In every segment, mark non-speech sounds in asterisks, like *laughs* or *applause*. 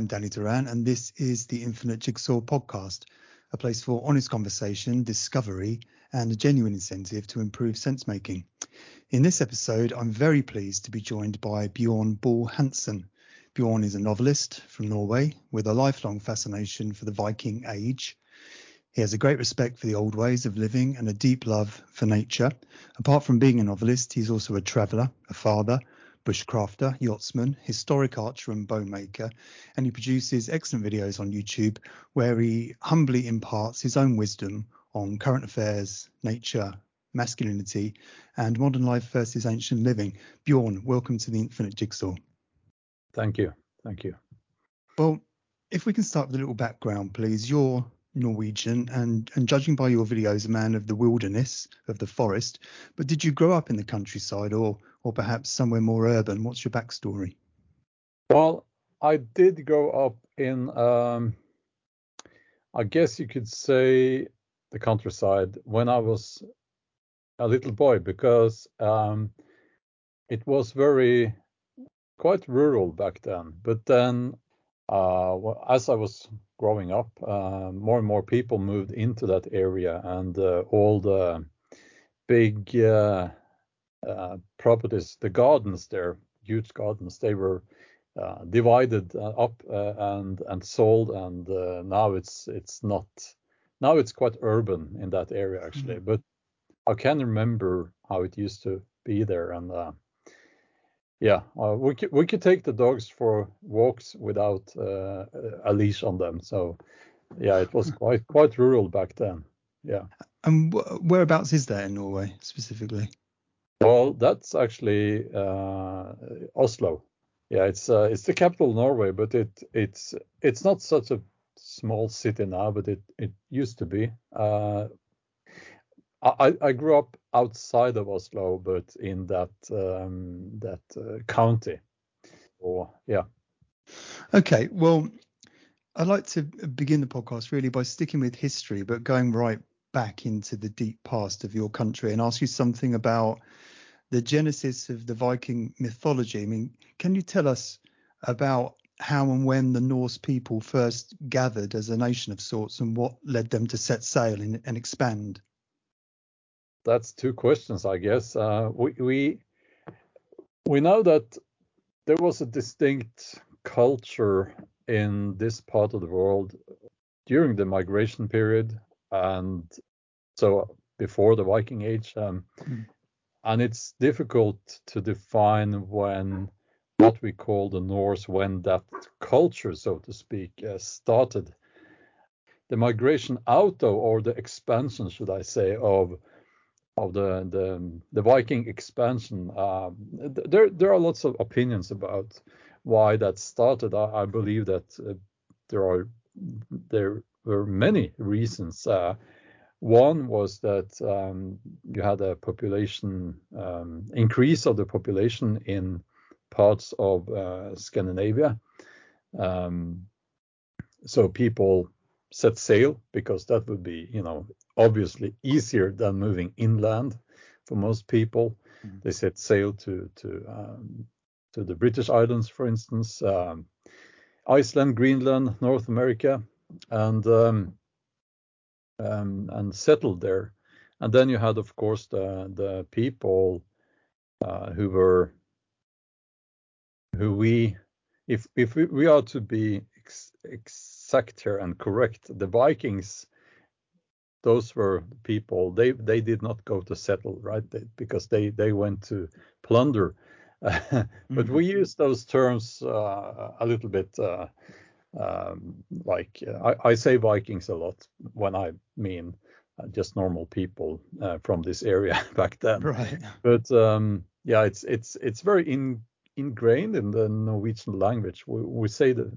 I'm Danny Duran, and this is the Infinite Jigsaw podcast, a place for honest conversation, discovery, and a genuine incentive to improve sense making. In this episode, I'm very pleased to be joined by Bjorn Bull Hansen. Bjorn is a novelist from Norway with a lifelong fascination for the Viking Age. He has a great respect for the old ways of living and a deep love for nature. Apart from being a novelist, he's also a traveller, a father, bushcrafter, yachtsman, historic archer, and bowmaker, and he produces excellent videos on YouTube where he humbly imparts his own wisdom on current affairs, nature, masculinity, and modern life versus ancient living. Bjorn, welcome to the Infinite Jigsaw. Thank you. Thank you. Well, if we can start with a little background, please. You're Norwegian and, and judging by your videos, a man of the wilderness, of the forest. But did you grow up in the countryside or or perhaps somewhere more urban? What's your backstory? Well, I did grow up in, um, I guess you could say, the countryside when I was a little boy because um, it was very quite rural back then. But then, uh, as I was growing up, uh, more and more people moved into that area, and uh, all the big uh, properties, the gardens there, huge gardens, they were uh, divided uh, up uh, and and sold, and uh, now it's it's not. Now it's quite urban in that area actually, mm. but I can remember how it used to be there, and yeah, we could we could take the dogs for walks without a leash on them. So yeah, it was quite quite rural back then. Yeah. And whereabouts is that in Norway specifically? Well, that's actually uh, Oslo. Yeah, it's uh, it's the capital of Norway, but it it's it's not such a small city now, but it it used to be. Uh, I I grew up outside of Oslo, but in that um, that uh, county. Or yeah. Okay, well, I'd like to begin the podcast really by sticking with history, but going right back into the deep past of your country and ask you something about the genesis of the Viking mythology. I mean, can you tell us about how and when the Norse people first gathered as a nation of sorts and what led them to set sail and, and expand? That's two questions, I guess. Uh, we, we we know that there was a distinct culture in this part of the world during the migration period and so before the Viking Age. Um, mm and it's difficult to define when what we call the Norse, when that culture, so to speak, uh, started. The migration out, though, or the expansion, should I say, of of the the, the Viking expansion. Um, there there are lots of opinions about why that started. I, I believe that uh, there are there were many reasons. Uh, one was that um, you had a population um, increase of the population in parts of uh, Scandinavia. Um, so people set sail because that would be, you know, obviously easier than moving inland for most people. Mm-hmm. They set sail to to um, to the British Islands, for instance, um, Iceland, Greenland, North America, and um, and settled there. And then you had, of course, the the people uh, who were who we, if if we, we are to be ex exact here and correct, the Vikings, those were people. They they did not go to settle, right? They, because they they went to plunder. *laughs* but mm -hmm. we use those terms uh, a little bit. Uh, um, like uh, I, I, say Vikings a lot when I mean uh, just normal people uh, from this area *laughs* back then. Right. But um, yeah, it's it's it's very in, ingrained in the Norwegian language. We, we say the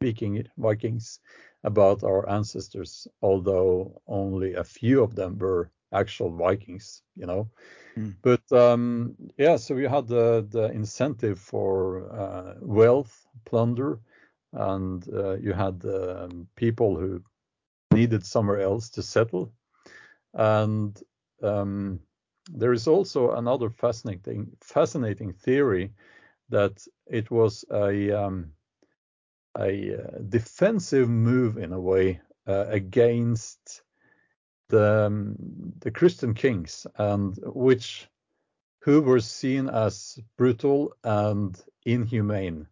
speaking Vikings about our ancestors, although only a few of them were actual Vikings, you know. Mm. But um, yeah, so we had the the incentive for uh, wealth, plunder, and uh, you had um, people who needed somewhere else to settle. And um, there is also another fascinating fascinating theory that it was a um, a uh, defensive move in a way uh, against the um, the Christian kings and which who were seen as brutal and inhumane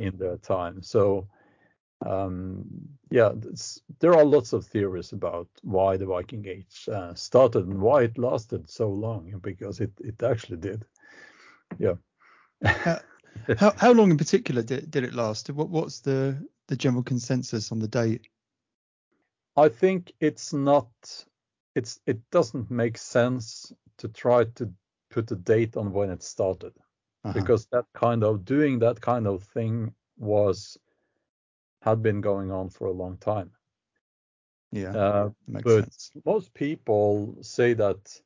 in their time. So um, yeah, there are lots of theories about why the Viking Age uh, started and why it lasted so long, because it, it actually did. Yeah. *laughs* how, how long in particular did, did it last? What, what's the, the general consensus on the date? I think it's not, it's it doesn't make sense to try to put a date on when it started, uh-huh. because that kind of doing that kind of thing was had been going on for a long time. Yeah, uh, but sense. most people say that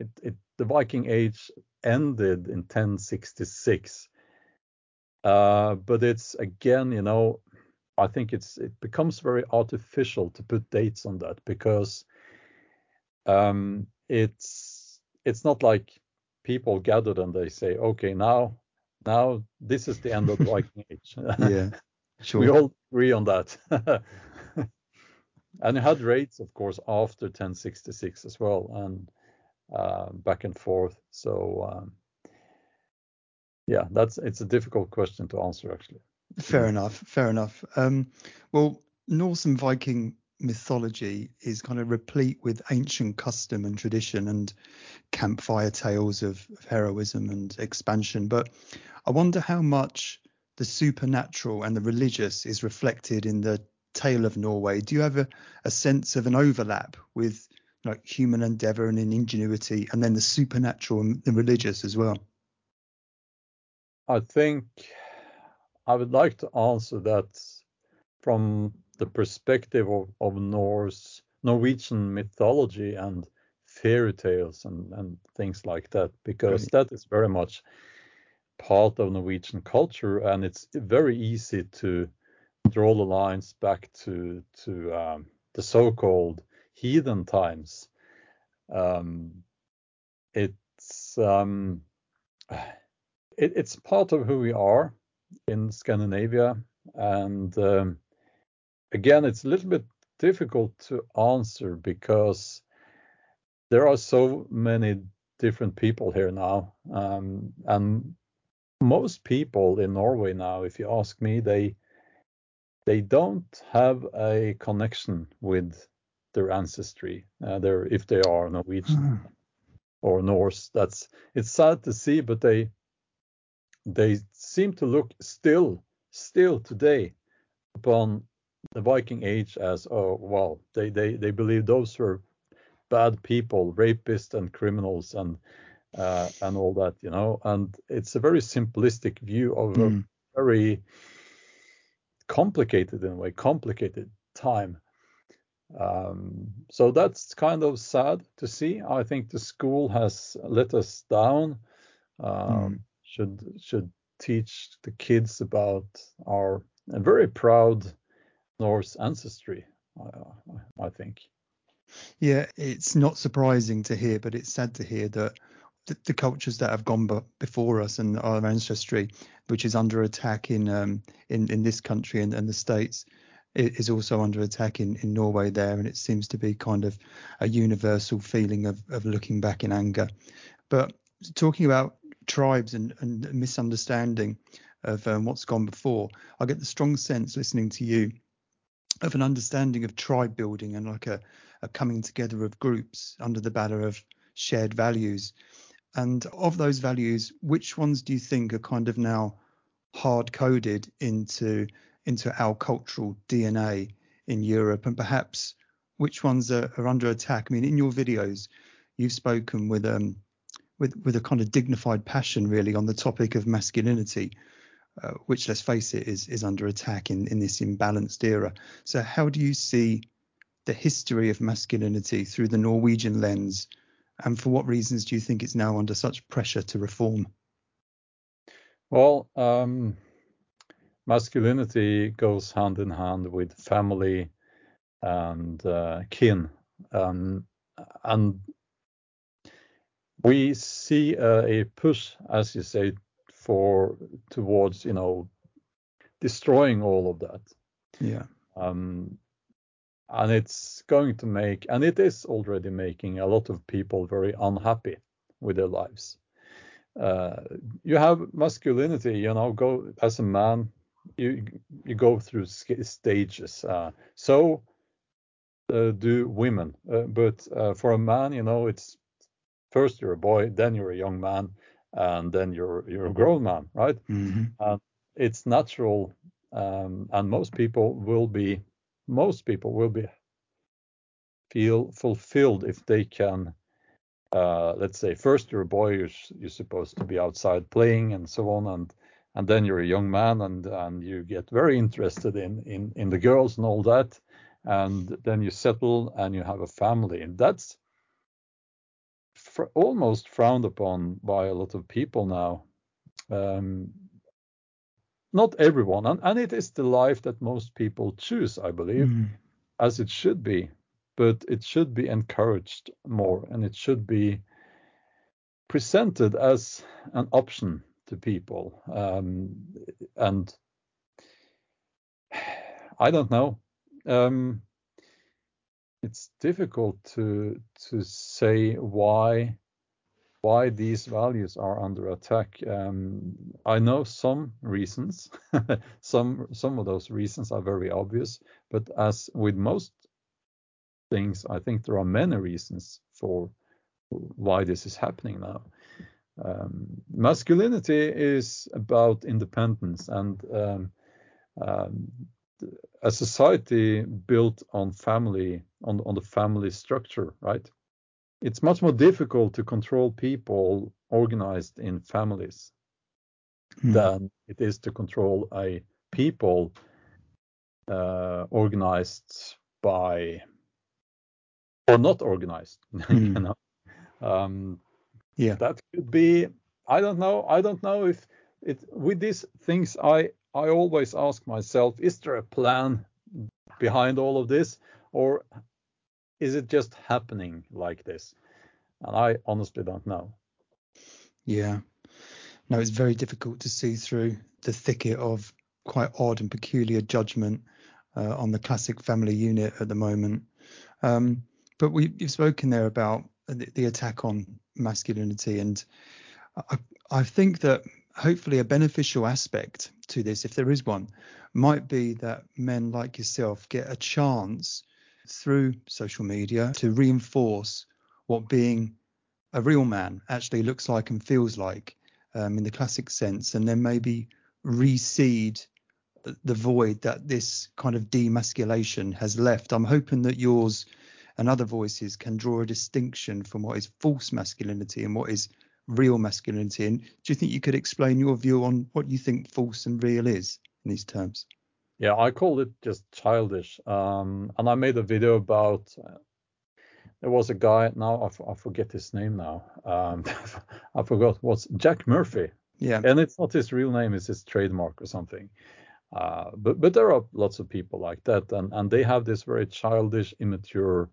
it, it, the Viking Age ended in 1066. Uh, but it's again, you know, I think it's it becomes very artificial to put dates on that because um, it's it's not like people gathered and they say, okay, now now this is the end of the *laughs* Viking Age. yeah. *laughs* Sure. We all agree on that. *laughs* and it had raids, of course, after 1066 as well, and uh, back and forth. So um, yeah, that's it's a difficult question to answer actually. Fair enough. Fair enough. Um, well, Norse and Viking mythology is kind of replete with ancient custom and tradition and campfire tales of, of heroism and expansion. But I wonder how much the supernatural and the religious is reflected in the tale of Norway. Do you have a, a sense of an overlap with like human endeavor and ingenuity, and then the supernatural and the religious as well? I think I would like to answer that from the perspective of, of Norse Norwegian mythology and fairy tales and, and things like that, because right. that is very much part of Norwegian culture, and it's very easy to draw the lines back to to um, the so-called heathen times. Um, it's um, *sighs* it, it's part of who we are in Scandinavia, and um, again, it's a little bit difficult to answer because there are so many different people here now, um, and most people in Norway now, if you ask me, they they don't have a connection with their ancestry. Uh, their if they are Norwegian mm. or Norse, that's it's sad to see, but they they seem to look still still today upon the Viking Age as oh well they they they believe those were bad people, rapists and criminals and uh, and all that, you know. And it's a very simplistic view of mm. a very complicated, in a way, complicated time. Um, so that's kind of sad to see. I think the school has let us down. Um, mm. Should should teach the kids about our very proud Norse ancestry. I, I think. Yeah, it's not surprising to hear, but it's sad to hear that the, the, cultures that have gone before us and our ancestry, which is under attack in um, in in this country and, and the states, is also under attack in, in Norway there, and it seems to be kind of a universal feeling of, of looking back in anger. But talking about tribes and, and misunderstanding of um, what's gone before, I get the strong sense listening to you of an understanding of tribe building and like a, a coming together of groups under the banner of shared values. And of those values, which ones do you think are kind of now hard coded into into our cultural DNA in Europe, and perhaps which ones are, are under attack? I mean, in your videos, you've spoken with um with with a kind of dignified passion, really, on the topic of masculinity, uh, which, let's face it, is is under attack in in this imbalanced era. So, how do you see the history of masculinity through the Norwegian lens? And for what reasons do you think it's now under such pressure to reform? Well, um, masculinity goes hand in hand with family and uh, kin. Um, and we see uh, a push, as you say, for towards you know destroying all of that. Yeah. Um, and it's going to make, and it is already making a lot of people very unhappy with their lives. Uh, you have masculinity, you know, go as a man, you you go through stages. Uh, so uh, do women, uh, but uh, for a man, you know, it's first you're a boy, then you're a young man, and then you're you're a grown man, right? Mm-hmm. it's natural, um, and most people will be most people will be feel fulfilled if they can uh, let's say first you're a boy you're, you're supposed to be outside playing and so on and and then you're a young man and and you get very interested in in in the girls and all that and then you settle and you have a family and that's fr- almost frowned upon by a lot of people now. Um, not everyone and, and it is the life that most people choose i believe Mm. as it should be but it should be encouraged more and it should be presented as an option to people. Um, and *sighs* i don't know. Um, it's difficult to to say why why these values are under attack. Um, I know some reasons. *laughs* some some of those reasons are very obvious, but as with most things, I think there are many reasons for why this is happening now. Um, masculinity is about independence and um, um, a society built on family on on the family structure, right? it's much more difficult to control people organized in families Mm. than it is to control a people uh, organized by or not organized. *laughs* you Mm. know, um, Yeah. that could be. I don't know. I don't know if it with these things. I I always ask myself: Is there a plan behind all of this, or is it just happening like this? And I honestly don't know. Yeah. No, it's very difficult to see through the thicket of quite odd and peculiar judgment uh, on the classic family unit at the moment. Um, but we, you've spoken there about the, the attack on masculinity, and I, I think that hopefully a beneficial aspect to this, if there is one, might be that men like yourself get a chance through social media to reinforce what being a real man actually looks like and feels like um, in the classic sense, and then maybe reseed the void that this kind of demasculation has left. I'm hoping that yours and other voices can draw a distinction from what is false masculinity and what is real masculinity. And do you think you could explain your view on what you think false and real is in these terms? Yeah, I call it just childish. Um, and I made a video about. Uh, there was a guy now I, f- I forget his name now. Um, *laughs* I forgot what's Jack Murphy, Yeah. and it's not his real name; it's his trademark or something. Uh, but but there are lots of people like that, and and they have this very childish, immature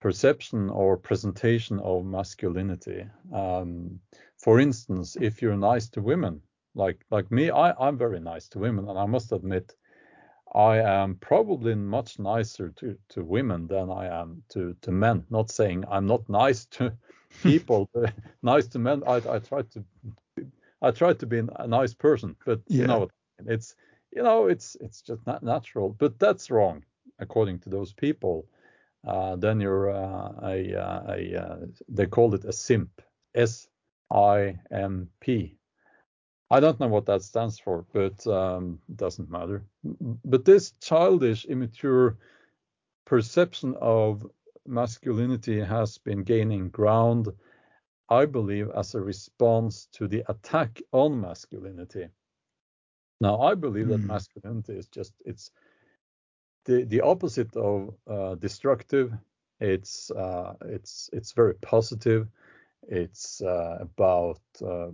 perception or presentation of masculinity. Um, for instance, if you're nice to women, like like me, I, I'm very nice to women, and I must admit, I am probably much nicer to, to women than I am to, to men. Not saying I'm not nice to *laughs* people, but nice to men. I, I try to I try to be a nice person, but Yeah. you know it's you know it's it's just not natural. But that's wrong according to those people. Uh, then you're uh, a, uh, a uh, they called it a simp, S I M P. I don't know what that stands for, but um, it doesn't matter. But this childish, immature perception of masculinity has been gaining ground, I believe, as a response to the attack on masculinity. Now, I believe that Hmm. masculinity is just it's the the opposite of uh, destructive. It's uh, it's it's very positive. It's uh, about uh,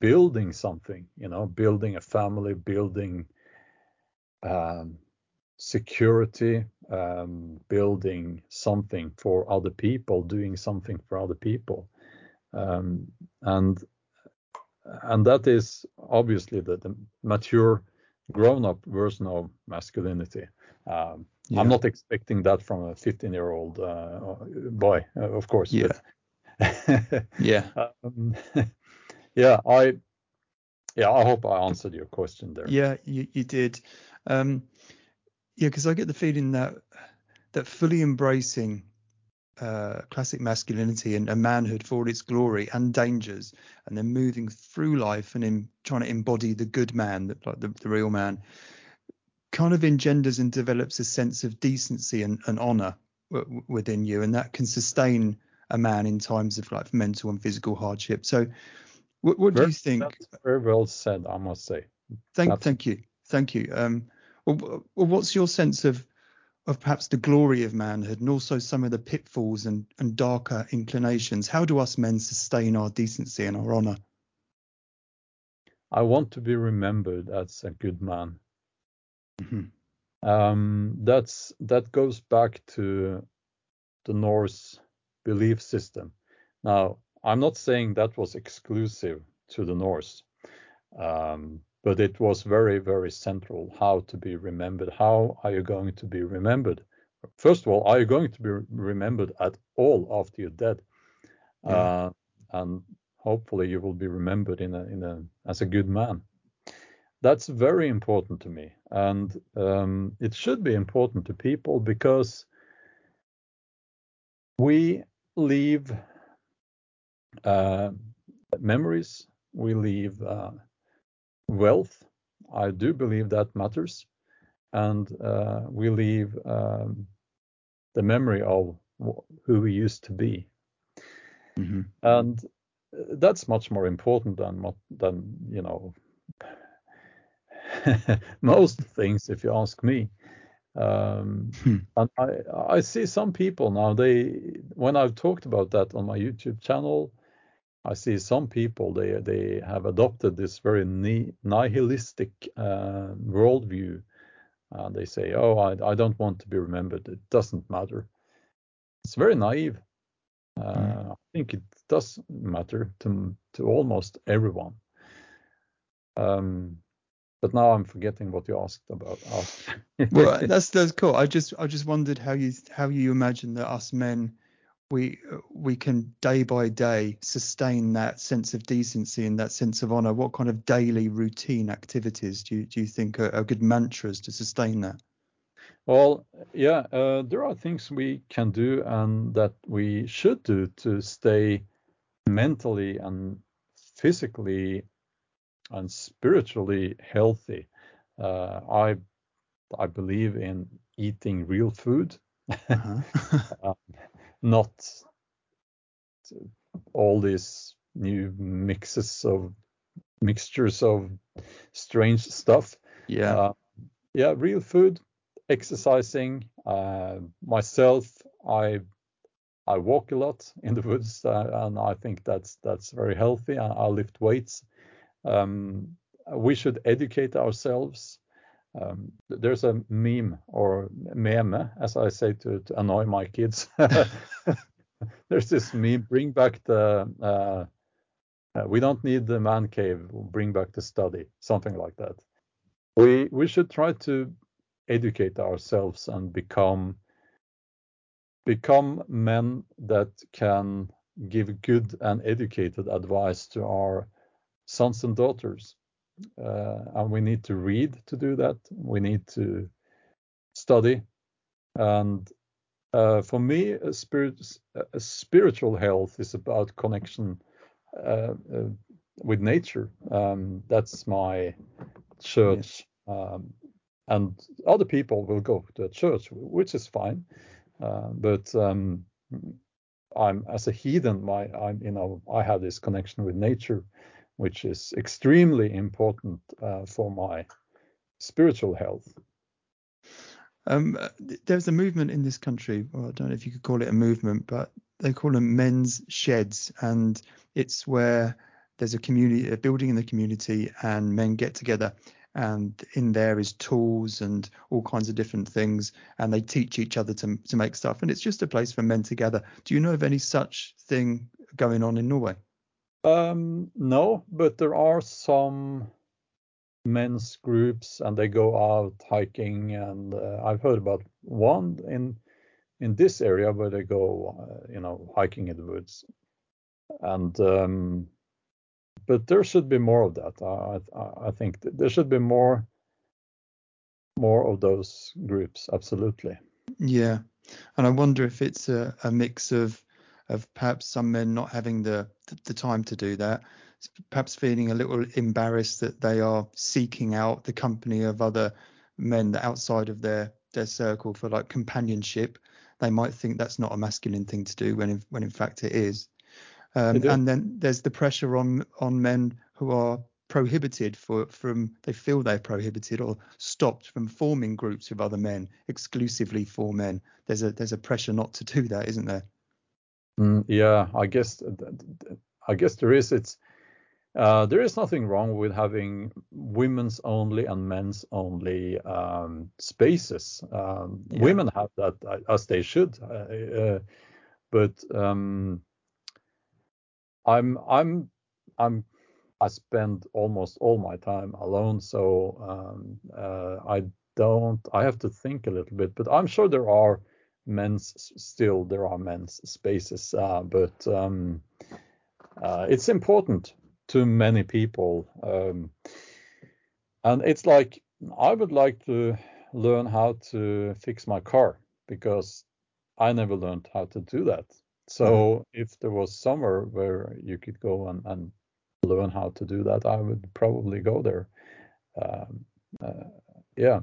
building something, you know, building a family, building um, security, um, building something for other people, doing something for other people. Um, and and that is obviously the, the mature, grown-up version of masculinity. Um, yeah. I'm not expecting that from a 15-year-old uh, boy, of course. Yeah. *laughs* yeah. Um, *laughs* yeah. I. Yeah. I hope I answered your question there. Yeah, you, you did. Um, yeah, because I get the feeling that that fully embracing uh, classic masculinity and, and, manhood for all its glory and dangers, and then moving through life and in trying to embody the good man, the, like the, the real man, kind of engenders and develops a sense of decency and, and honor w- within you, and that can sustain a man in times of like mental and physical hardship. So, what, what do you think? That's very well said, I must say. Thank, that's... thank you, thank you. Um, well, well, what's your sense of of perhaps the glory of manhood and also some of the pitfalls and, and darker inclinations. How do us men sustain our decency and our honor? I want to be remembered as a good man. Mm-hmm. Um, that's that goes back to the Norse belief system. Now, I'm not saying that was exclusive to the Norse. Um, but it was very, very central how to be remembered. How are you going to be remembered? First of all, are you going to be remembered at all after you're dead? Yeah. Uh, and hopefully you will be remembered in a, in a, as a good man. That's very important to me. And um, it should be important to people because we leave uh, memories, we leave uh, wealth. I do believe that matters. And uh, we leave um, the memory of who we used to be. Mm-hmm. And that's much more important than than you know *laughs* most things, if you ask me. Um, hmm. And I, I see some people now. They when I've talked about that on my YouTube channel, I see some people they they have adopted this very nihilistic uh, worldview. Uh, they say, "Oh, I, I don't want to be remembered. It doesn't matter." It's very naive. Uh, mm. I think it does matter to to almost everyone. Um, but now I'm forgetting what you asked about. well, *laughs* that's that's cool. I just I just wondered how you how you imagine that us men we we can day by day sustain that sense of decency and that sense of honor. What kind of daily routine activities do you, do you think are, are good mantras to sustain that? Well yeah uh, there are things we can do and that we should do to stay mentally and physically and spiritually healthy. Uh, i i believe in eating real food. Uh-huh. *laughs* um, not all these new mixes of mixtures of strange stuff. Yeah. Uh, yeah, real food, exercising. Uh, myself, I I walk a lot in the woods, uh, and I think that's that's very healthy. I, I lift weights. Um, we should educate ourselves. Um, there's a meme or meme, as I say to, to annoy my kids. *laughs* there's this meme: bring back the. Uh, uh, we don't need the man cave. Bring back the study, something like that. We we should try to educate ourselves and become become men that can give good and educated advice to our sons and daughters. Uh, and we need to read to do that. We need to study. And uh, for me, a, spirit, a spiritual health is about connection uh, uh with nature. Um, that's my church. Um, and other people will go to a church, which is fine. Uh, but um, I'm as a heathen, my I'm you know I have this connection with nature, which is extremely important uh, for my spiritual health. Um, there's a movement in this country, well, I don't know if you could call it a movement, but they call them men's sheds, and it's where there's a community, a building in the community, and men get together, and in there is tools and all kinds of different things, and they teach each other to to make stuff, and it's just a place for men together. Do you know of any such thing going on in Norway? Um, no, but there are some men's groups and they go out hiking and uh, I've heard about one in in this area where they go uh, you know hiking in the woods. And um, but there should be more of that. I, I, I think there should be more more of those groups absolutely. Yeah. And I wonder if it's a, a mix of of perhaps some men not having the, the time to do that, perhaps feeling a little embarrassed that they are seeking out the company of other men that outside of their their circle for like companionship. They might think that's not a masculine thing to do when in, when in fact it is. Um, and then there's the pressure on on men who are prohibited for from they feel they're prohibited or stopped from forming groups with other men exclusively for men. There's a there's a pressure not to do that, isn't there? Mm, yeah, I guess I guess there is. It's uh, there is nothing wrong with having women's only and men's only um, spaces. Um, yeah. Women have that uh, as they should, uh, uh, but um, I'm I'm I'm I spend almost all my time alone, so um, uh, I don't. I have to think a little bit, but I'm sure there are men's still there are men's spaces, uh, but um, uh, it's important to many people, um, and it's like I would like to learn how to fix my car because I never learned how to do that. So mm-hmm. if there was somewhere where you could go and, and, learn how to do that, I would probably go there. Um, uh, yeah.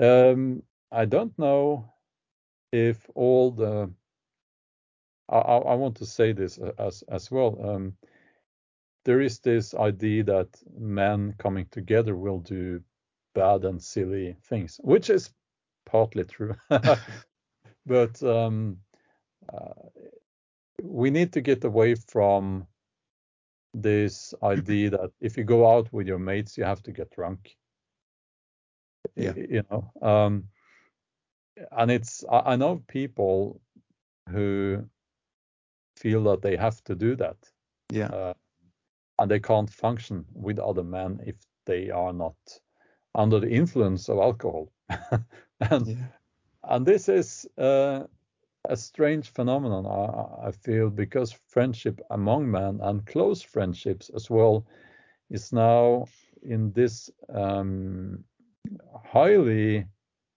Um, I don't know if all the I, I want to say this as as well. Um, there is this idea that men coming together will do bad and silly things, which is partly true. *laughs* *laughs* but um, uh, we need to get away from this idea that if you go out with your mates, you have to get drunk. Yeah. You know, um, and it's I, I know people who feel that they have to do that. Yeah. Uh, and they can't function with other men if they are not under the influence of alcohol. *laughs* and yeah. and this is uh, a strange phenomenon I, I, feel because friendship among men and close friendships as well is now in this um, highly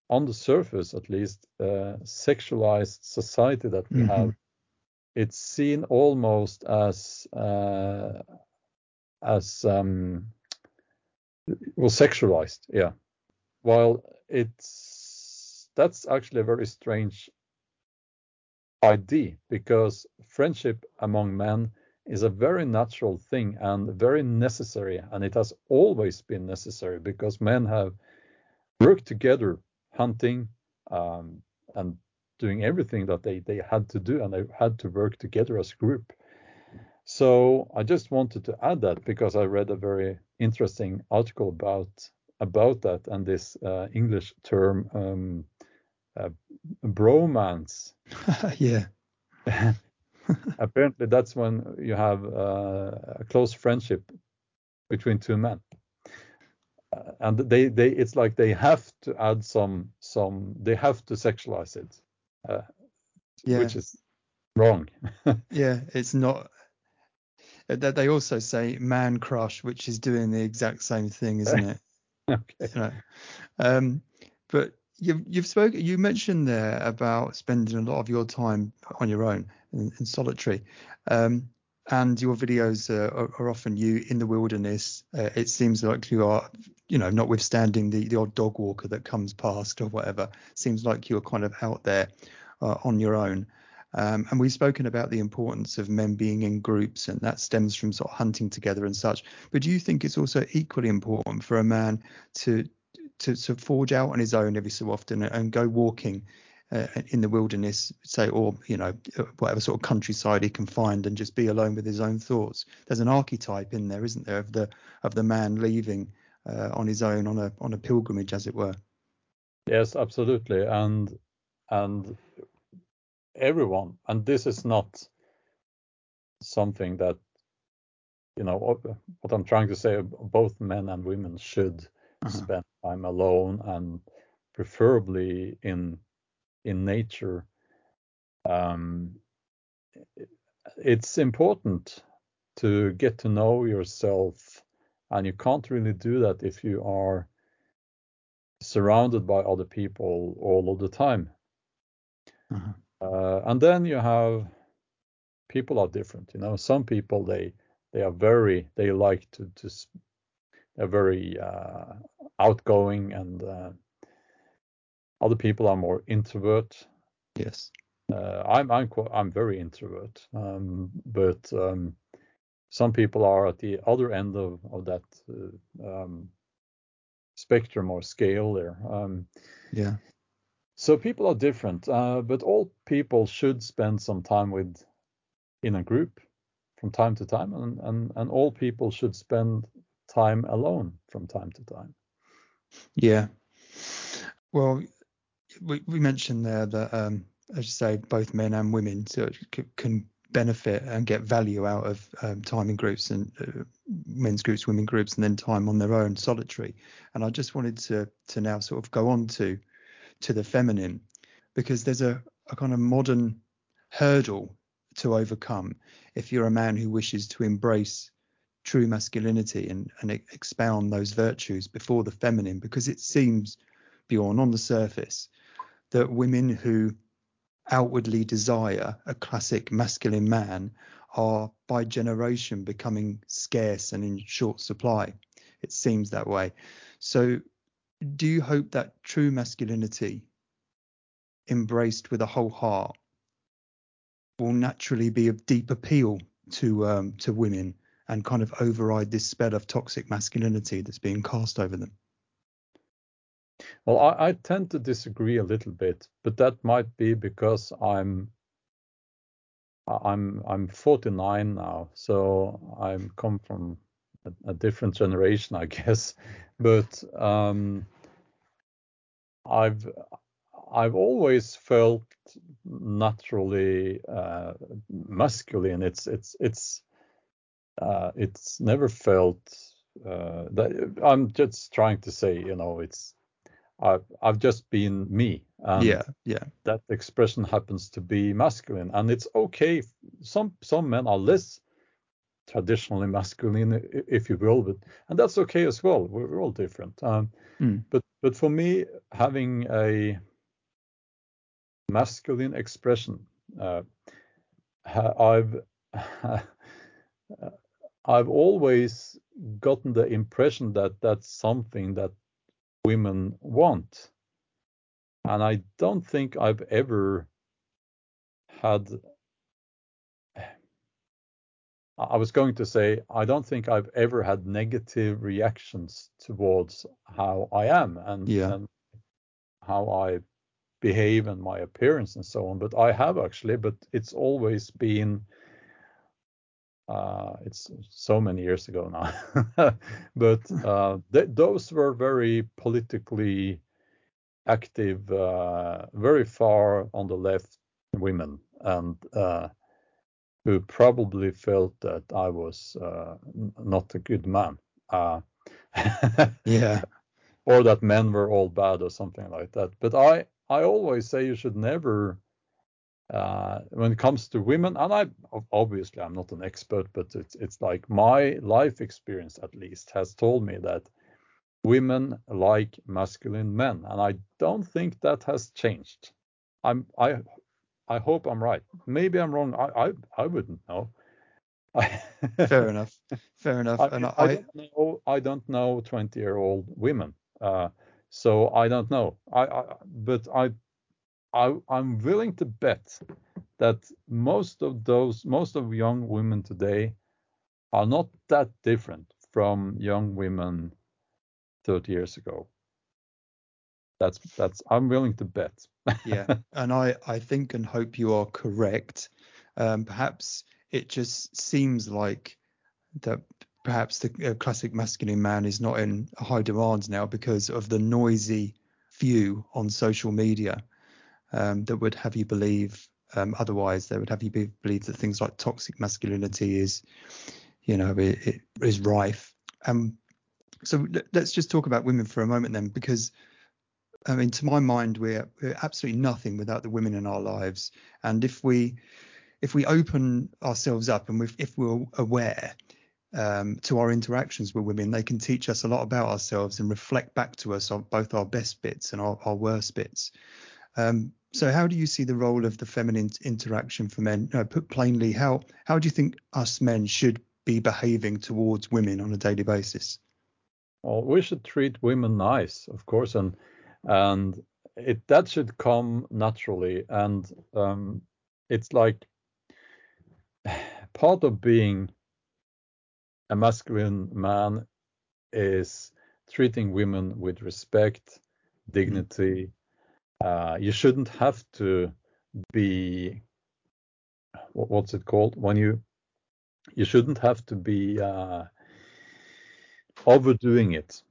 on the surface at least, uh, sexualized society that we mm-hmm. have, it's seen almost as uh, as um, well sexualized, yeah. While it's that's actually a very strange idea because friendship among men is a very natural thing and very necessary, and it has always been necessary because men have worked together hunting um, and doing everything that they, they had to do and they had to work together as a group. So I just wanted to add that because I read a very interesting article about about that and this uh, English term um, uh, bromance. *laughs* yeah. *laughs* Apparently, that's when you have uh, a close friendship between two men and they they it's like they have to add some some they have to sexualize it uh, yeah. which is wrong *laughs* yeah it's not uh, that they also say man crush which is doing the exact same thing isn't it *laughs* okay you know? um but you've you've spoken you mentioned there about spending a lot of your time on your own in, in solitary um and your videos are, are, often you in the wilderness. Uh, it seems like you are, you know, notwithstanding the, the odd dog walker that comes past or whatever, seems like you're kind of out there uh, on your own. Um, and we've spoken about the importance of men being in groups, and that stems from sort of hunting together and such. But do you think it's also equally important for a man to to, to forge out on his own every so often and go walking uh, in the wilderness, say, or you know, whatever sort of countryside he can find, and just be alone with his own thoughts. There's an archetype in there, isn't there, of the of the man leaving uh, on his own on a on a pilgrimage, as it were. Yes, absolutely, and and everyone, and this is not something that you know what, I'm trying to say. Both men and women should Uh-huh. spend time alone and preferably in in nature. Um, it's important to get to know yourself, and you can't really do that if you are surrounded by other people all of the time. Uh-huh. Uh, and then you have people are different. You know, some people they they are very they like to to s- they're very uh, outgoing, and uh, other people are more introvert. Yes. Uh, I'm I'm qu- I'm very introvert, um, but um, some people are at the other end of of that uh, um, spectrum or scale there. Um, Yeah. so people are different, uh, but all people should spend some time with in a group from time to time, and and, and all people should spend time alone from time to time. Yeah. Well, we, we mentioned there that, um, as you say, both men and women so c- can benefit and get value out of um, time in groups and uh, men's groups, women groups, and then time on their own solitary. And I just wanted to to now sort of go on to to the feminine because there's a, a kind of modern hurdle to overcome if you're a man who wishes to embrace true masculinity and, and expound those virtues before the feminine because it seems beyond on the surface that women who outwardly desire a classic masculine man are by generation becoming scarce and in short supply it seems that way so do you hope that true masculinity embraced with a whole heart will naturally be of deep appeal to um, to women and kind of override this spell of toxic masculinity that's being cast over them. Well, I, I tend to disagree a little bit, but that might be because I'm I'm I'm 49 now, so I'm come from a, a different generation, I *laughs* guess. But um, I've I've always felt naturally uh, masculine. It's it's it's uh, it's never felt uh, that I'm just trying to say, you know, it's I've I've just been me, and yeah, yeah, that expression happens to be masculine, and it's okay. Some some men are less traditionally masculine, if you will, but and that's okay as well. We're, we're all different. Um, Mm. but but for me, having a masculine expression, uh, I've *laughs* I've always gotten the impression that that's something that women want. And I don't think I've ever had. I was going to say, I don't think I've ever had negative reactions towards how I am and, Yeah. and how I behave and my appearance and so on. But I have actually, but it's always been uh, it's so many years ago now, *laughs* but uh, th- those were very politically active, uh, very far on the left women, and uh, who probably felt that I was uh, not a good man, uh, yeah, *laughs* or that men were all bad or something like that. But I, I always say you should never uh, when it comes to women, and I obviously I'm not an expert, but it's it's like my life experience at least has told me that women like masculine men, and I don't think that has changed. I'm I I hope I'm right. Maybe I'm wrong. I I, I wouldn't know. *laughs* fair enough, fair enough. I, and I, I don't know. I don't know 20 year old women, uh, so I don't know. I, I but I I, I'm willing to bet that most of those, most of young women today are not that different from young women 30 years ago. That's that's I'm willing to bet. yeah, *laughs* and I, I think and hope you are correct. Um, perhaps it just seems like that perhaps the uh, classic masculine man is not in high demand now because of the noisy view on social media um, that would have you believe um, otherwise. That would have you be, believe that things like toxic masculinity is, you know, it, it is rife. Um, so let's just talk about women for a moment then, because I mean, to my mind, we're, we're absolutely nothing without the women in our lives. And if we if we open ourselves up and if we're aware um, to our interactions with women, they can teach us a lot about ourselves and reflect back to us on both our best bits and our, our worst bits. Um, so, how do you see the role of the feminine interaction for men? Uh, put plainly, how how do you think us men should be behaving towards women on a daily basis? Well, we should treat women nice, of course, and and it that should come naturally. And um, it's like part of being a masculine man is treating women with respect, dignity. Uh, you shouldn't have to be what's it called when you you shouldn't have to be uh, overdoing it.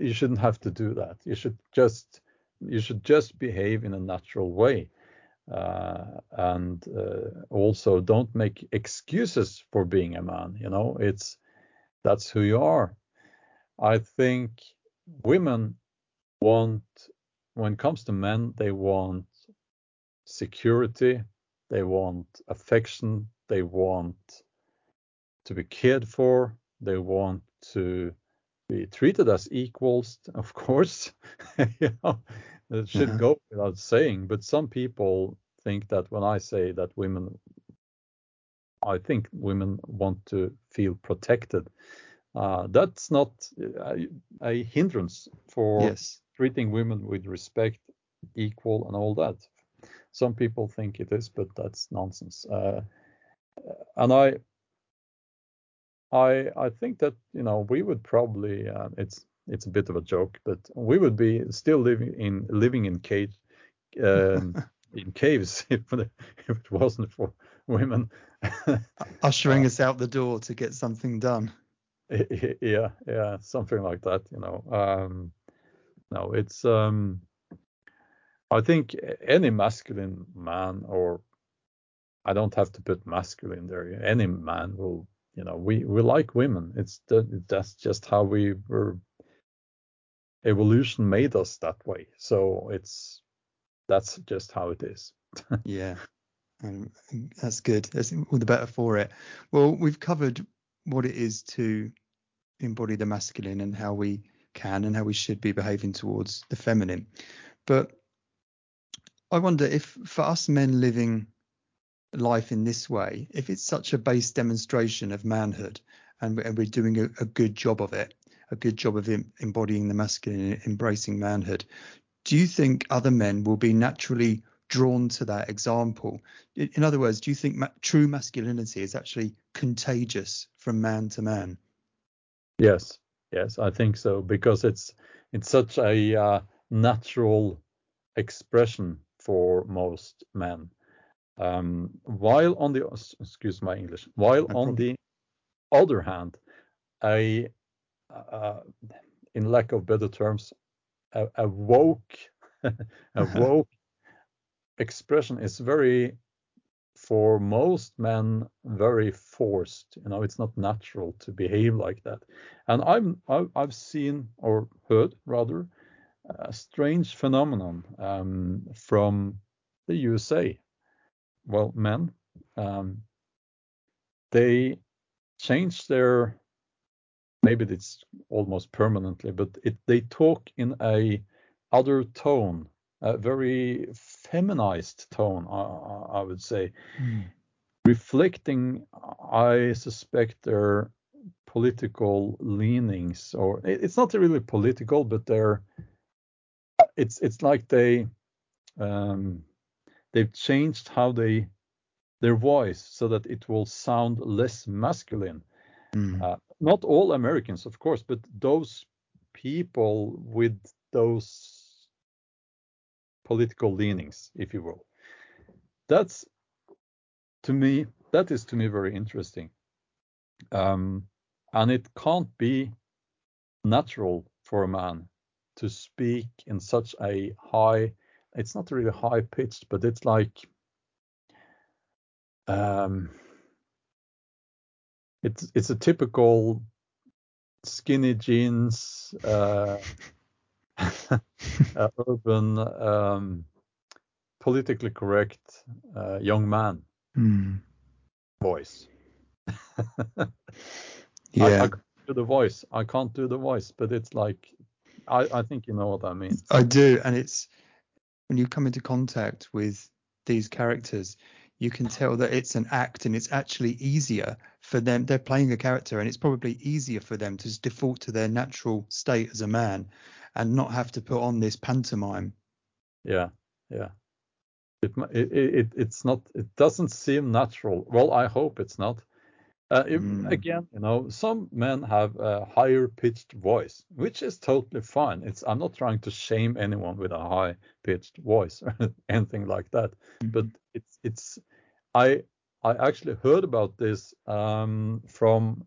You shouldn't have to do that. You should just you should just behave in a natural way. Uh, and uh, also don't make excuses for being a man. You know, it's that's who you are. I think women want, when it comes to men, they want security, they want affection, they want to be cared for, they want to be treated as equals, *laughs* of course. *laughs* you know, it should mm-hmm. go without saying, but some people think that when I say that women, I think women want to feel protected. Uh, that's not a, a hindrance for yes. Treating women with respect, equal, and all that. Some people think it is, but that's nonsense. Uh, and I, I, I think that you know we would probably uh, it's it's a bit of a joke, but we would be still living in living in cage um, *laughs* in caves *laughs* if, if it wasn't for women ushering uh, us out the door to get something done. *laughs* Yeah, yeah, something like that. You know, um, no, it's um, I think any masculine man or I don't have to put masculine there. Any man will, you know, we we like women. It's that's just how we were. Evolution made us that way. So it's that's just how it is. *laughs* yeah, um, that's good. That's all the better for it. Well, we've covered what it is to embody the masculine and how we can and how we should be behaving towards the feminine. But I wonder if for us men living life in this way, if it's such a base demonstration of manhood and, we're doing a, good job of it, a good job of embodying the masculine, embracing manhood, do you think other men will be naturally drawn to that example? In other words, do you think true masculinity is actually contagious from man to man? Yes, yes, I think so because it's it's such a uh, natural expression for most men. Um, while on the excuse my English, while no on the other hand, a uh, in lack of better terms, a, a woke *laughs* a *laughs* woke expression is very for most men very forced. You know it's not natural to behave like that. And i'm i've seen or heard rather a strange phenomenon um, from the USA. Well, men, um, they change their, maybe it's almost permanently, but it, they talk in a other tone, a very feminized tone, I, I would say, mm. reflecting, I suspect, their political leanings, or it's not really political, but their it's it's like they um, they've changed how they their voice so that it will sound less masculine. Mm. Uh, not all Americans, of course, but those people with those political leanings, if you will. That's to me, that is to me very interesting. Um, and it can't be natural for a man to speak in such a high it's not really high pitched but it's like um it's it's a typical skinny jeans, uh, *laughs* *laughs* uh, urban, um, politically correct uh, young man Mm. voice. *laughs* Yeah. I, I can't do the voice. I can't do the voice, but it's like I, I think you know what I mean. I do, and it's when you come into contact with these characters, you can tell that it's an act, and it's actually easier for them. They're playing a character, and it's probably easier for them to just default to their natural state as a man, and not have to put on this pantomime. Yeah, yeah. It, it, it it's not. It doesn't seem natural. Well, I hope it's not. Uh, Mm. Again, you know, some men have a higher pitched voice, which is totally fine. It's I'm not trying to shame anyone with a high pitched voice or *laughs* anything like that. But it's it's I I actually heard about this um, from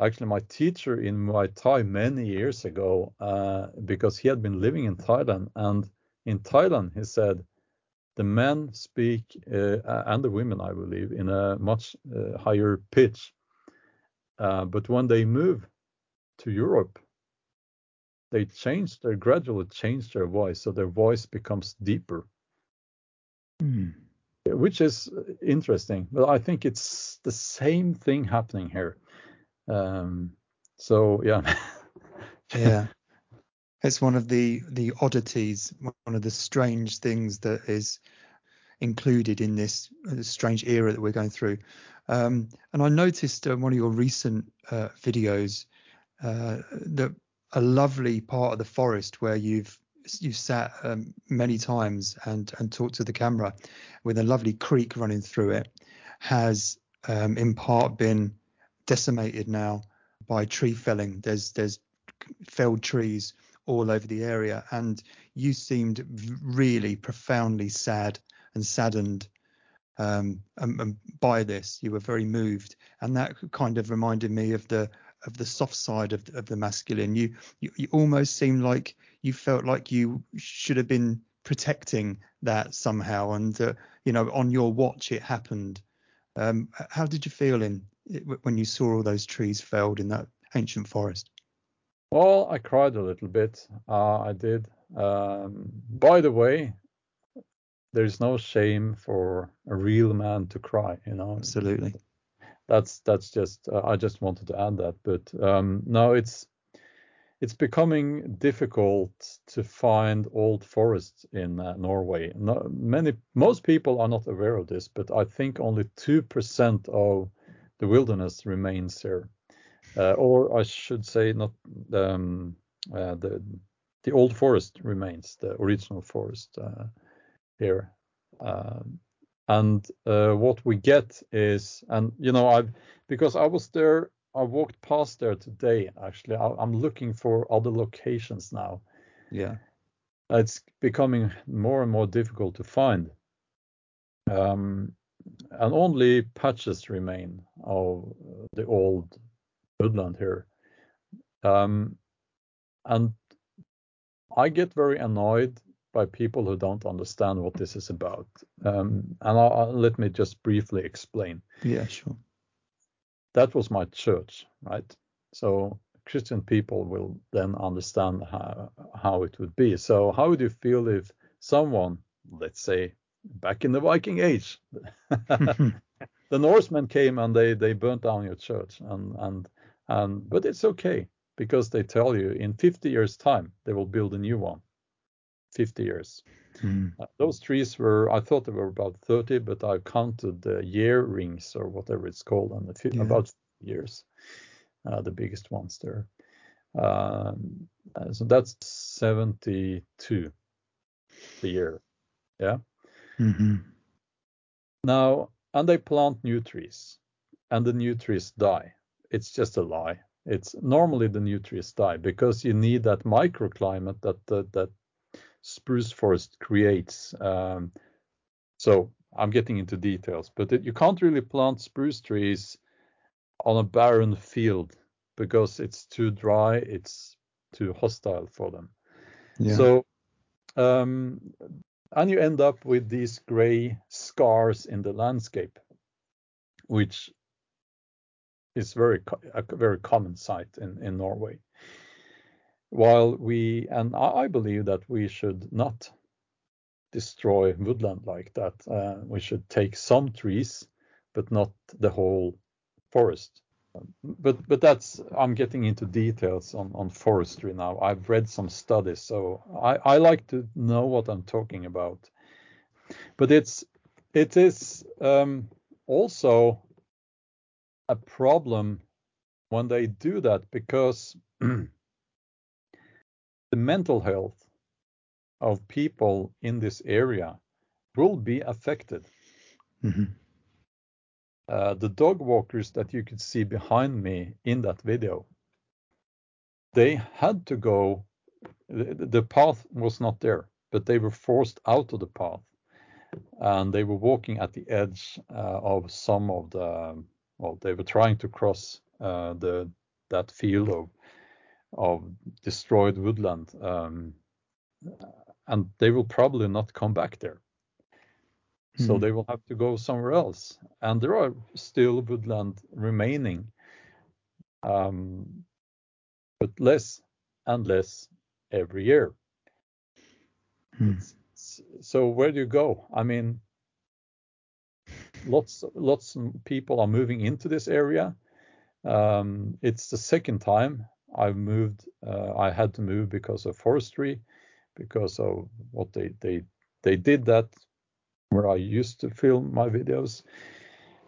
actually my teacher in Muay Thai many years ago uh, because he had been living in Thailand and in Thailand he said the men speak uh, and the women I believe in a much uh, higher pitch uh, but when they move to Europe they change they gradually change their voice so their voice becomes deeper Mm. which is interesting. But I think it's the same thing happening here. Um, so yeah, Yeah. *laughs* It's one of the the oddities, one of the strange things that is included in this uh, strange era that we're going through. Um, and I noticed in one of your recent uh, videos uh, that a lovely part of the forest where you've you've sat um, many times and and talked to the camera with a lovely creek running through it has um, in part been decimated now by tree felling. There's there's felled trees all over the area, and you seemed really profoundly sad and saddened um, um, um, by this. You were very moved, and that kind of reminded me of the of the soft side of, of the masculine. You, you you almost seemed like you felt like you should have been protecting that somehow, and uh, you know on your watch it happened. Um, how did you feel in when you saw all those trees felled in that ancient forest? well, I cried a little bit. Uh, I did. Um, by the way, there's no shame for a real man to cry. You know, Absolutely. that's that's just uh, I just wanted to add that. But um, no, it's it's becoming difficult to find old forests in uh, Norway. No, many most people are not aware of this, but I think only two percent of the wilderness remains here, uh, or I should say, not um, uh, the the old forest remains, the original forest uh, here. Um, and uh, what we get is, and you know, I've because I was there, I walked past there today. Actually, I, I'm looking for other locations now. Yeah. It's becoming more and more difficult to find, um, and only patches remain of the old woodland here. Um, and I get very annoyed by people who don't understand what this is about. Um, and I'll, I'll- let me just briefly explain. Yeah. Sure. That was my church, right? So Christian people will then understand how, how it would be. So how would you feel if someone, let's say back in the Viking age, *laughs* *laughs* the Norsemen came and they they burnt down your church and and and but it's okay because they tell you in 50 years time they will build a new one. 50 years. Mm. Uh, those trees were i thought they were about 30 but i counted the year rings or whatever it's called and the Yeah. about years uh, the biggest ones there. Um, uh, so that's 72 the year. Yeah hmm Now, and they plant new trees, and the new trees die. It's just a lie. It's normally the new trees die because you need that microclimate that that, that spruce forest creates. Um, so I'm getting into details, but it, you can't really plant spruce trees on a barren field because it's too dry. It's too hostile for them. Yeah. So, um, and you end up with these gray scars in the landscape, which is very a very common sight in, in Norway. While we and I believe that we should not destroy woodland like that. Uh, we should take some trees, but not the whole forest. But but that's I'm getting into details on, on forestry now. I've read some studies, so I, I like to know what I'm talking about. But it's it is um, also a problem when they do that because *clears throat* the mental health of people in this area will be affected. Mm-hmm. Uh, the dog walkers that you could see behind me in that video, they had to go, the, the path was not there, but they were forced out of the path. And they were walking at the edge uh, of some of the, well, they were trying to cross uh, the that field of of destroyed woodland. Um, and they will probably not come back there. Mm. So hmm. they will have to go somewhere else. And there are still woodland remaining, um, but less and less every year. Mm. So where do you go? I mean, lots lots of people are moving into this area. Um, it's the second time I've moved. Uh, I had to move because of forestry because of what they they they did that where I used to film my videos.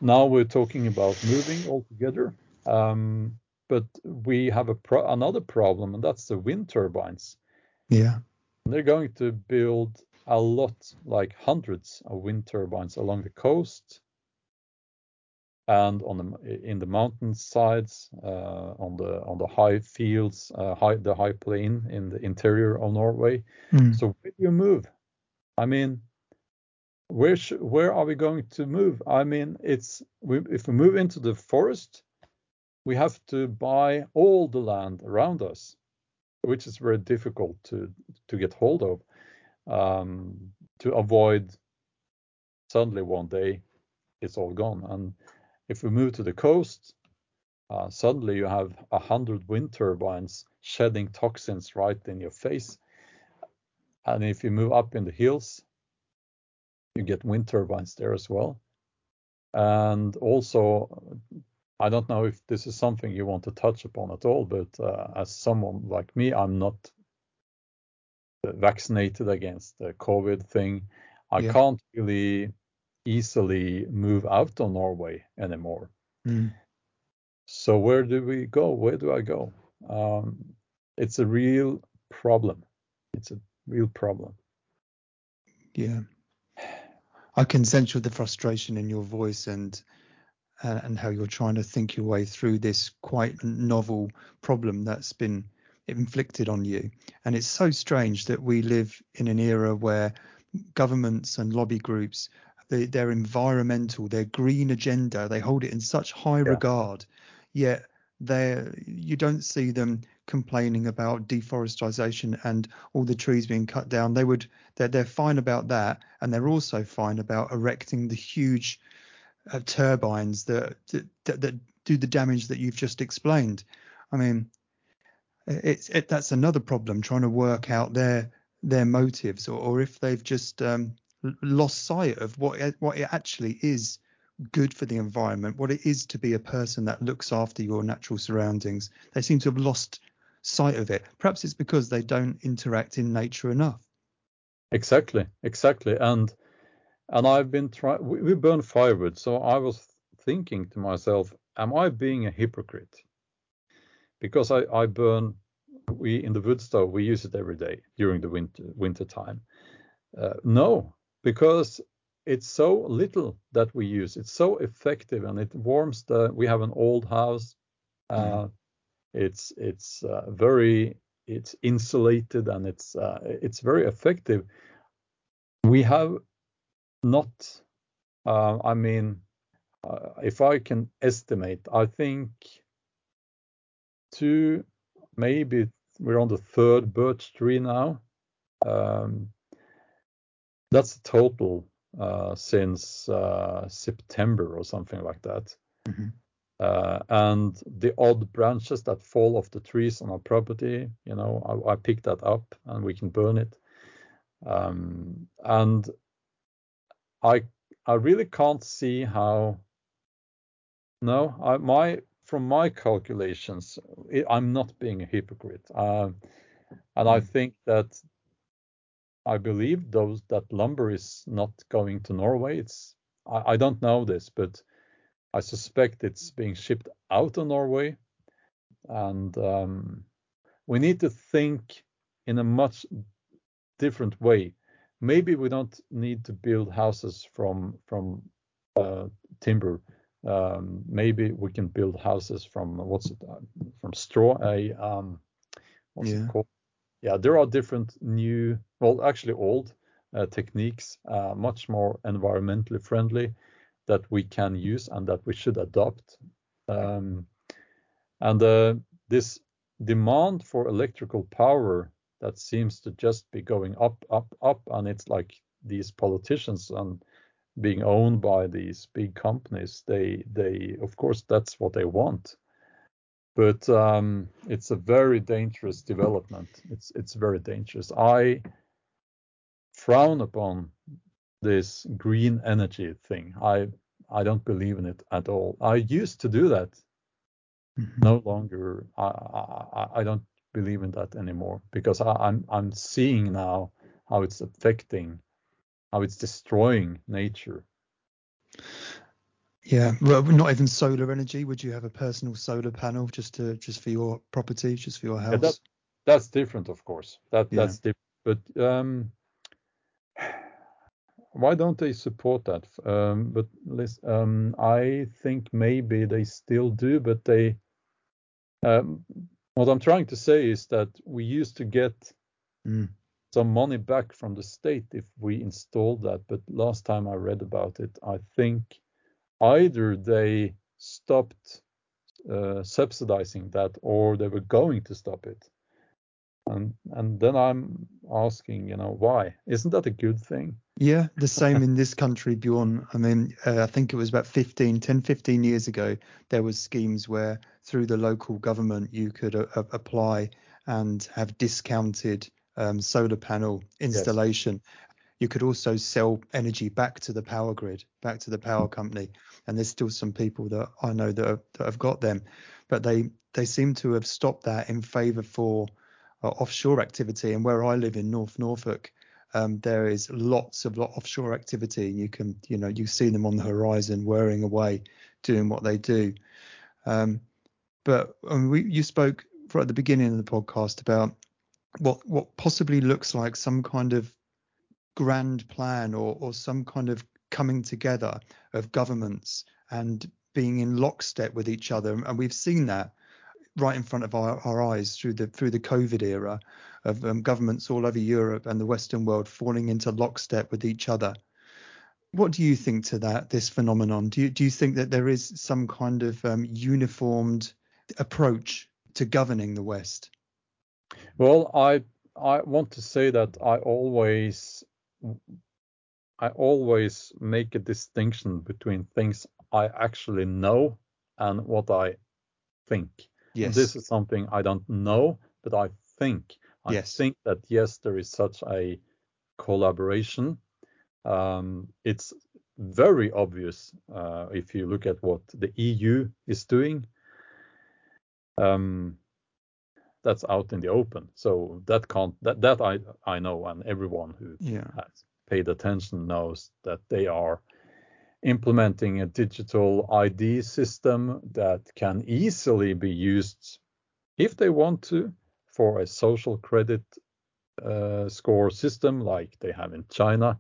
Now we're talking about moving altogether. Um, but we have a pro- another problem, and that's the wind turbines. Yeah, they're going to build a lot, like hundreds of wind turbines along the coast and on the in the mountain sides, uh, on the on the high fields, uh, high the high plain in the interior of Norway. Mm. So where do you move? I mean, where sh- where are we going to move? I mean, it's we, if we move into the forest, we have to buy all the land around us, which is very difficult to to get hold of, um, to avoid suddenly one day it's all gone and if we move to the coast, uh, suddenly you have a hundred wind turbines shedding toxins right in your face. And if you move up in the hills, you get wind turbines there as well. And also, I don't know if this is something you want to touch upon at all, but uh, as someone like me, I'm not vaccinated against the COVID thing. I yeah. can't really easily move out of Norway anymore. Mm. So where do we go? Where do I go? Um, it's a real problem. It's a real problem. Yeah, I can sense the frustration in your voice and uh, and how you're trying to think your way through this quite novel problem that's been inflicted on you. And it's so strange that we live in an era where governments and lobby groups the, their environmental, their green agenda. They hold it in such high yeah. regard, yet they you don't see them complaining about deforestation and all the trees being cut down. They would they're, they're fine about that, and they're also fine about erecting the huge uh, turbines that, that that do the damage that you've just explained. I mean, it's it, that's another problem trying to work out their their motives or, or if they've just um, lost sight of what what it actually is good for the environment, what it is to be a person that looks after your natural surroundings. They seem to have lost sight of it. Perhaps it's because they don't interact in nature enough. Exactly, exactly. And and I've been trying. We, we burn firewood, so I was thinking to myself, am I being a hypocrite? Because I I burn. We in the wood stove we use it every day during the winter winter time. Uh, no, because it's so little that we use. It's so effective and it warms the. We have an old house. Uh. It's it's uh, very it's insulated and it's uh, it's very effective. We have not. Uh, I mean, uh, if I can estimate, I think two, maybe we're on the third birch tree now. Um, that's the total uh, since uh, September or something like that. Mm-hmm. Uh, and the odd branches that fall off the trees on our property. You know, I, I pick that up and we can burn it. Um, and I I really can't see how. No, I, my from my calculations, I'm not being a hypocrite, uh, and I hmm. think that I believe those that lumber is not going to Norway. It's I, I don't know this, but I suspect it's being shipped out of Norway, and um, we need to think in a much different way. Maybe we don't need to build houses from from uh, timber. Um, maybe we can build houses from what's it uh, from straw? A um, what's yeah. it called? Yeah, there are different new, well, actually old uh, techniques, uh, much more environmentally friendly that we can use and that we should adopt. Um, and uh, this demand for electrical power that seems to just be going up, up, up, and it's like these politicians and being owned by these big companies. They, they, of course, that's what they want. But um, it's a very dangerous development. It's it's very dangerous. I frown upon this green energy thing. I I don't believe in it at all. I used to do that. Mm-hmm. No longer. I, I I don't believe in that anymore because I, I'm I'm seeing now how it's affecting, how it's destroying nature. Yeah, well, not even solar energy. Would you have a personal solar panel just to just for your property, just for your house? Yeah, that, that's different, of course. That yeah. that's different. But um, why don't they support that? Um, but um, I think maybe they still do, but they. Um, what I'm trying to say is that we used to get mm. some money back from the state if we installed that, but last time I read about it, I think either they stopped uh, subsidizing that or they were going to stop it. And and then I'm asking, you know, why? Isn't that a good thing? Yeah, the same in this country, Bjorn. I mean, uh, I think it was about 15, 10, 15 years ago, there was schemes where through the local government you could uh, apply and have discounted um, solar panel installation. Yes. You could also sell energy back to the power grid, back to the power company. And there's still some people that I know that have, that have got them, but they they seem to have stopped that in favour for uh, offshore activity. And where I live in North Norfolk, um, there is lots of lot offshore activity. And you can, you know, you see them on the horizon whirring away, doing what they do. Um, but um, we, you spoke right at the beginning of the podcast about what what possibly looks like some kind of grand plan or or some kind of coming together of governments and being in lockstep with each other. And we've seen that right in front of our, our eyes through the through the COVID era of um, governments all over Europe and the Western world falling into lockstep with each other. What do you think to that this phenomenon? Do you do you think that there is some kind of um, uniformed approach to governing the West? Well, I I want to say that I always I always make a distinction between things I actually know and what I think. Yes. This is something I don't know, but I think. I yes. think that yes, there is such a collaboration. Um, it's very obvious uh, if you look at what the EU is doing. Um, that's out in the open. So that can't that that I I know, and everyone who yeah. has paid attention knows that they are implementing a digital ID system that can easily be used if they want to for a social credit uh, score system like they have in China.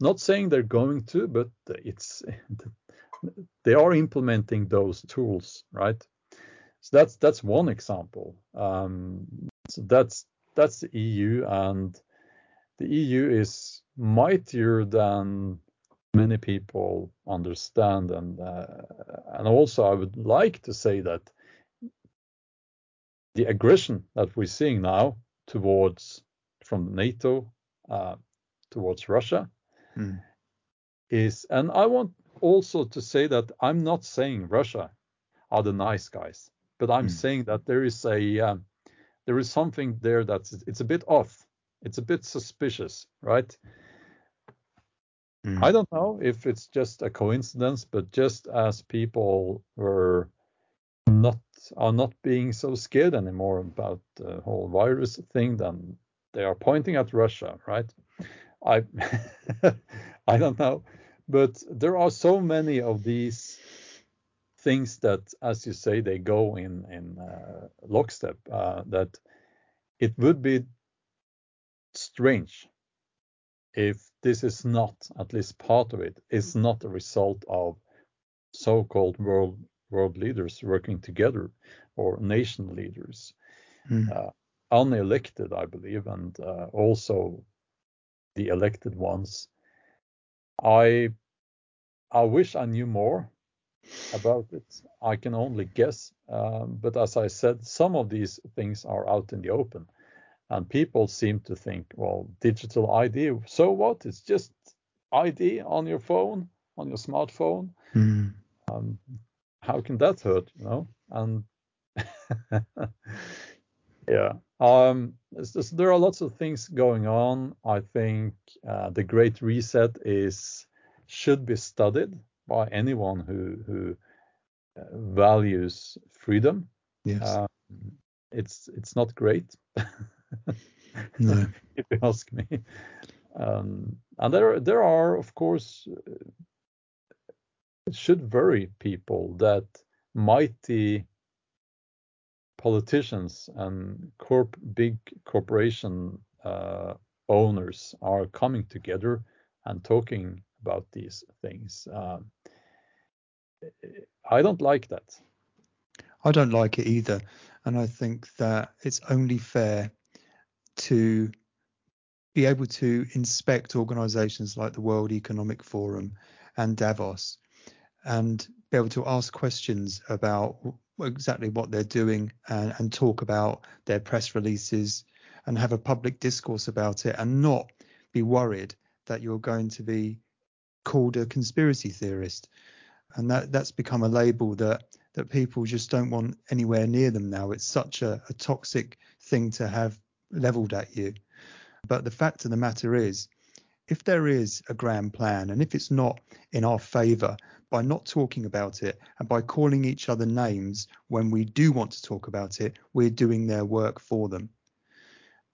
Not saying they're going to, but it's *laughs* they are implementing those tools, right? So that's that's one example. Um, so that's that's the EU, and the EU is mightier than many people understand, and uh, and also I would like to say that the aggression that we're seeing now towards from NATO uh, towards Russia mm. is, and I want also to say that I'm not saying Russia. are the nice guys. But I'm Mm. saying that there is a um, there is something there that's it's a bit off. It's a bit suspicious, right? Mm. I don't know if it's just a coincidence, but just as people were not are not being so scared anymore about the whole virus thing, then they are pointing at Russia, right? I *laughs* I don't know, but there are so many of these things that, as you say, they go in in uh, lockstep. Uh, that it would be strange if this is not, at least part of it, is not a result of so-called world world leaders working together or nation leaders, Mm. uh, unelected, I believe, and uh, also the elected ones. I I wish I knew more about it. I can only guess, um, but as I said, some of these things are out in the open, and people seem to think, well, digital ID, so what? It's just ID on your phone, on your smartphone. Mm. Um, how can that hurt, you know? And *laughs* yeah, um, just- there are lots of things going on. I think uh, the Great Reset is should be studied by anyone who who uh, values freedom. Yes. Um, it's it's not great, *laughs* no. *laughs* if you ask me. Um, and there there are of course uh, it should worry people that mighty politicians and corp big corporation uh, owners are coming together and talking about these things. Um, I don't like that. I don't like it either. And I think that it's only fair to be able to inspect organizations like the World Economic Forum and Davos and be able to ask questions about exactly what they're doing and, and talk about their press releases and have a public discourse about it and not be worried that you're going to be called a conspiracy theorist. And that, that's become a label that that people just don't want anywhere near them now. It's such a, a toxic thing to have leveled at you. But the fact of the matter is, if there is a grand plan and if it's not in our favor, by not talking about it and by calling each other names when we do want to talk about it, we're doing their work for them.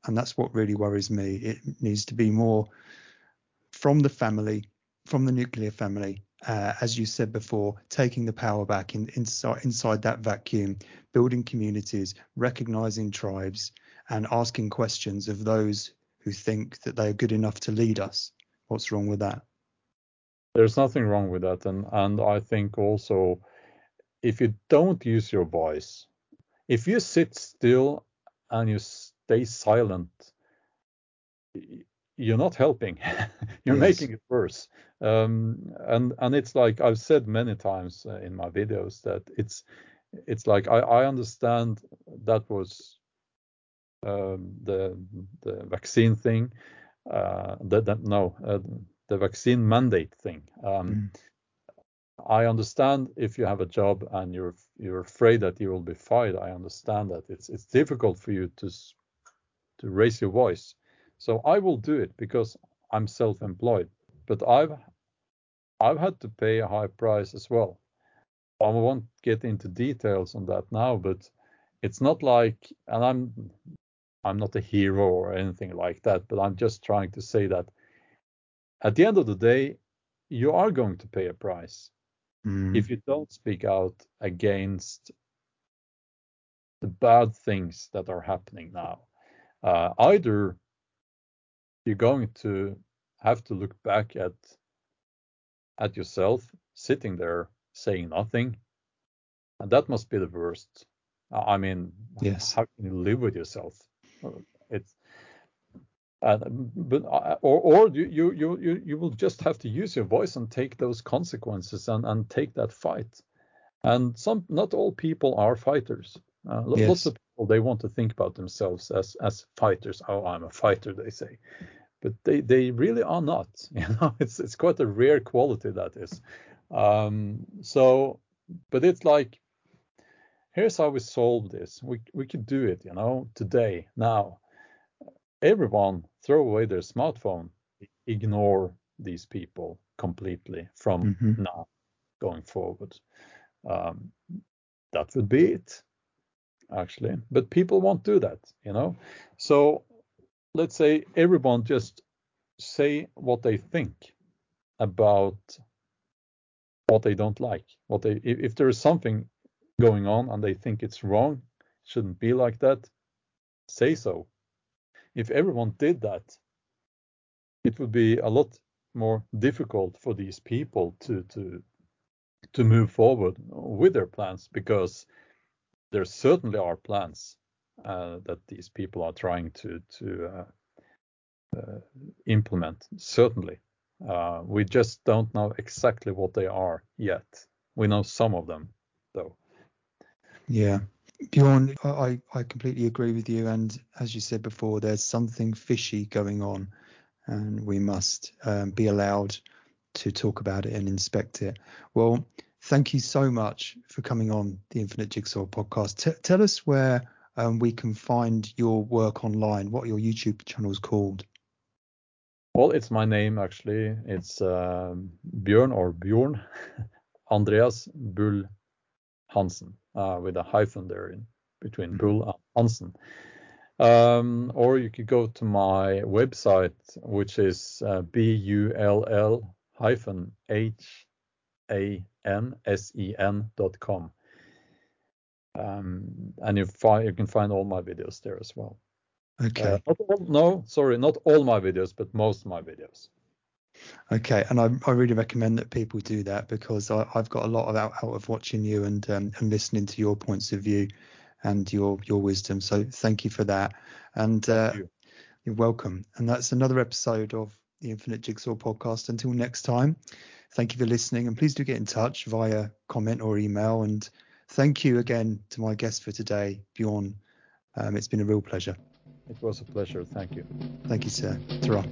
And that's what really worries me. It needs to be more from the family, from the nuclear family, uh, as you said before, taking the power back in, inside, inside that vacuum, building communities, recognizing tribes, and asking questions of those who think that they are good enough to lead us. What's wrong with that? There's nothing wrong with that, and and I think also if you don't use your voice, if you sit still and you stay silent, you're not helping. *laughs* you're Yes. making it worse. Um, and and it's like I've said many times uh, in my videos that it's it's like I, I understand that was the the vaccine thing. Uh, that, that no, uh, the vaccine mandate thing. Um, Mm. I understand if you have a job and you're you're afraid that you will be fired. I understand that it's it's difficult for you to to raise your voice. So I will do it because I'm self-employed. But I've I've had to pay a high price as well. I won't get into details on that now, but it's not like and I'm I'm not a hero or anything like that, but I'm just trying to say that at the end of the day, you are going to pay a price Mm. if you don't speak out against the bad things that are happening now. Uh, either you're going to have to look back at at yourself sitting there saying nothing, and that must be the worst. I mean, Yes. how can you live with yourself? It's uh, but uh, or or you you you you you will just have to use your voice and take those consequences and and take that fight. And some not all people are fighters. Uh, Yes. Lots of people they want to think about themselves as as fighters. Oh, I'm a fighter, they say, but they they really are not. *laughs* You know, it's it's quite a rare quality that is. Um, so, but it's like here's how we solve this. We we could do it, you know, today, now. Everyone throw away their smartphone, ignore these people completely from mm-hmm. now going forward. Um, that would be it, actually. But people won't do that, you know. So let's say everyone just say what they think about what they don't like. What they if, if there is something going on and they think it's wrong, shouldn't be like that, say so. If everyone did that, it would be a lot more difficult for these people to to to move forward with their plans because there certainly are plans uh, that these people are trying to to uh, uh, implement. Certainly, uh, we just don't know exactly what they are yet. We know some of them, though. Yeah. Bjorn, I, I completely agree with you. And as you said before, there's something fishy going on, and we must um, be allowed to talk about it and inspect it. Well, thank you so much for coming on the Infinite Jigsaw podcast. T- tell us where um, we can find your work online, what your YouTube channel is called. Well, it's my name actually. It's uh, Björn or Bjorn *laughs* Andreas Bull Hansen uh, with a hyphen there in between mm-hmm. Bull and Hansen. Um, or you could go to my website, which is uh, B-U-L-L hyphen H-A-N-S-E-N dot com. Um, and you, find, you can find all my videos there as well. Okay. Uh, all, no, sorry, not all my videos, but most of my videos. Okay, and I, I really recommend that people do that because I, have got a lot of out, out of watching you and um, and listening to your points of view and your your wisdom. So thank you for that, and uh, you. you're welcome. And that's another episode of the Infinite Jigsaw podcast. Until next time, thank you for listening, and please do get in touch via comment or email. And thank you again to my guest for today, Bjorn. Um, it's been a real pleasure. It was a pleasure. Thank you. Thank you, sir. Ta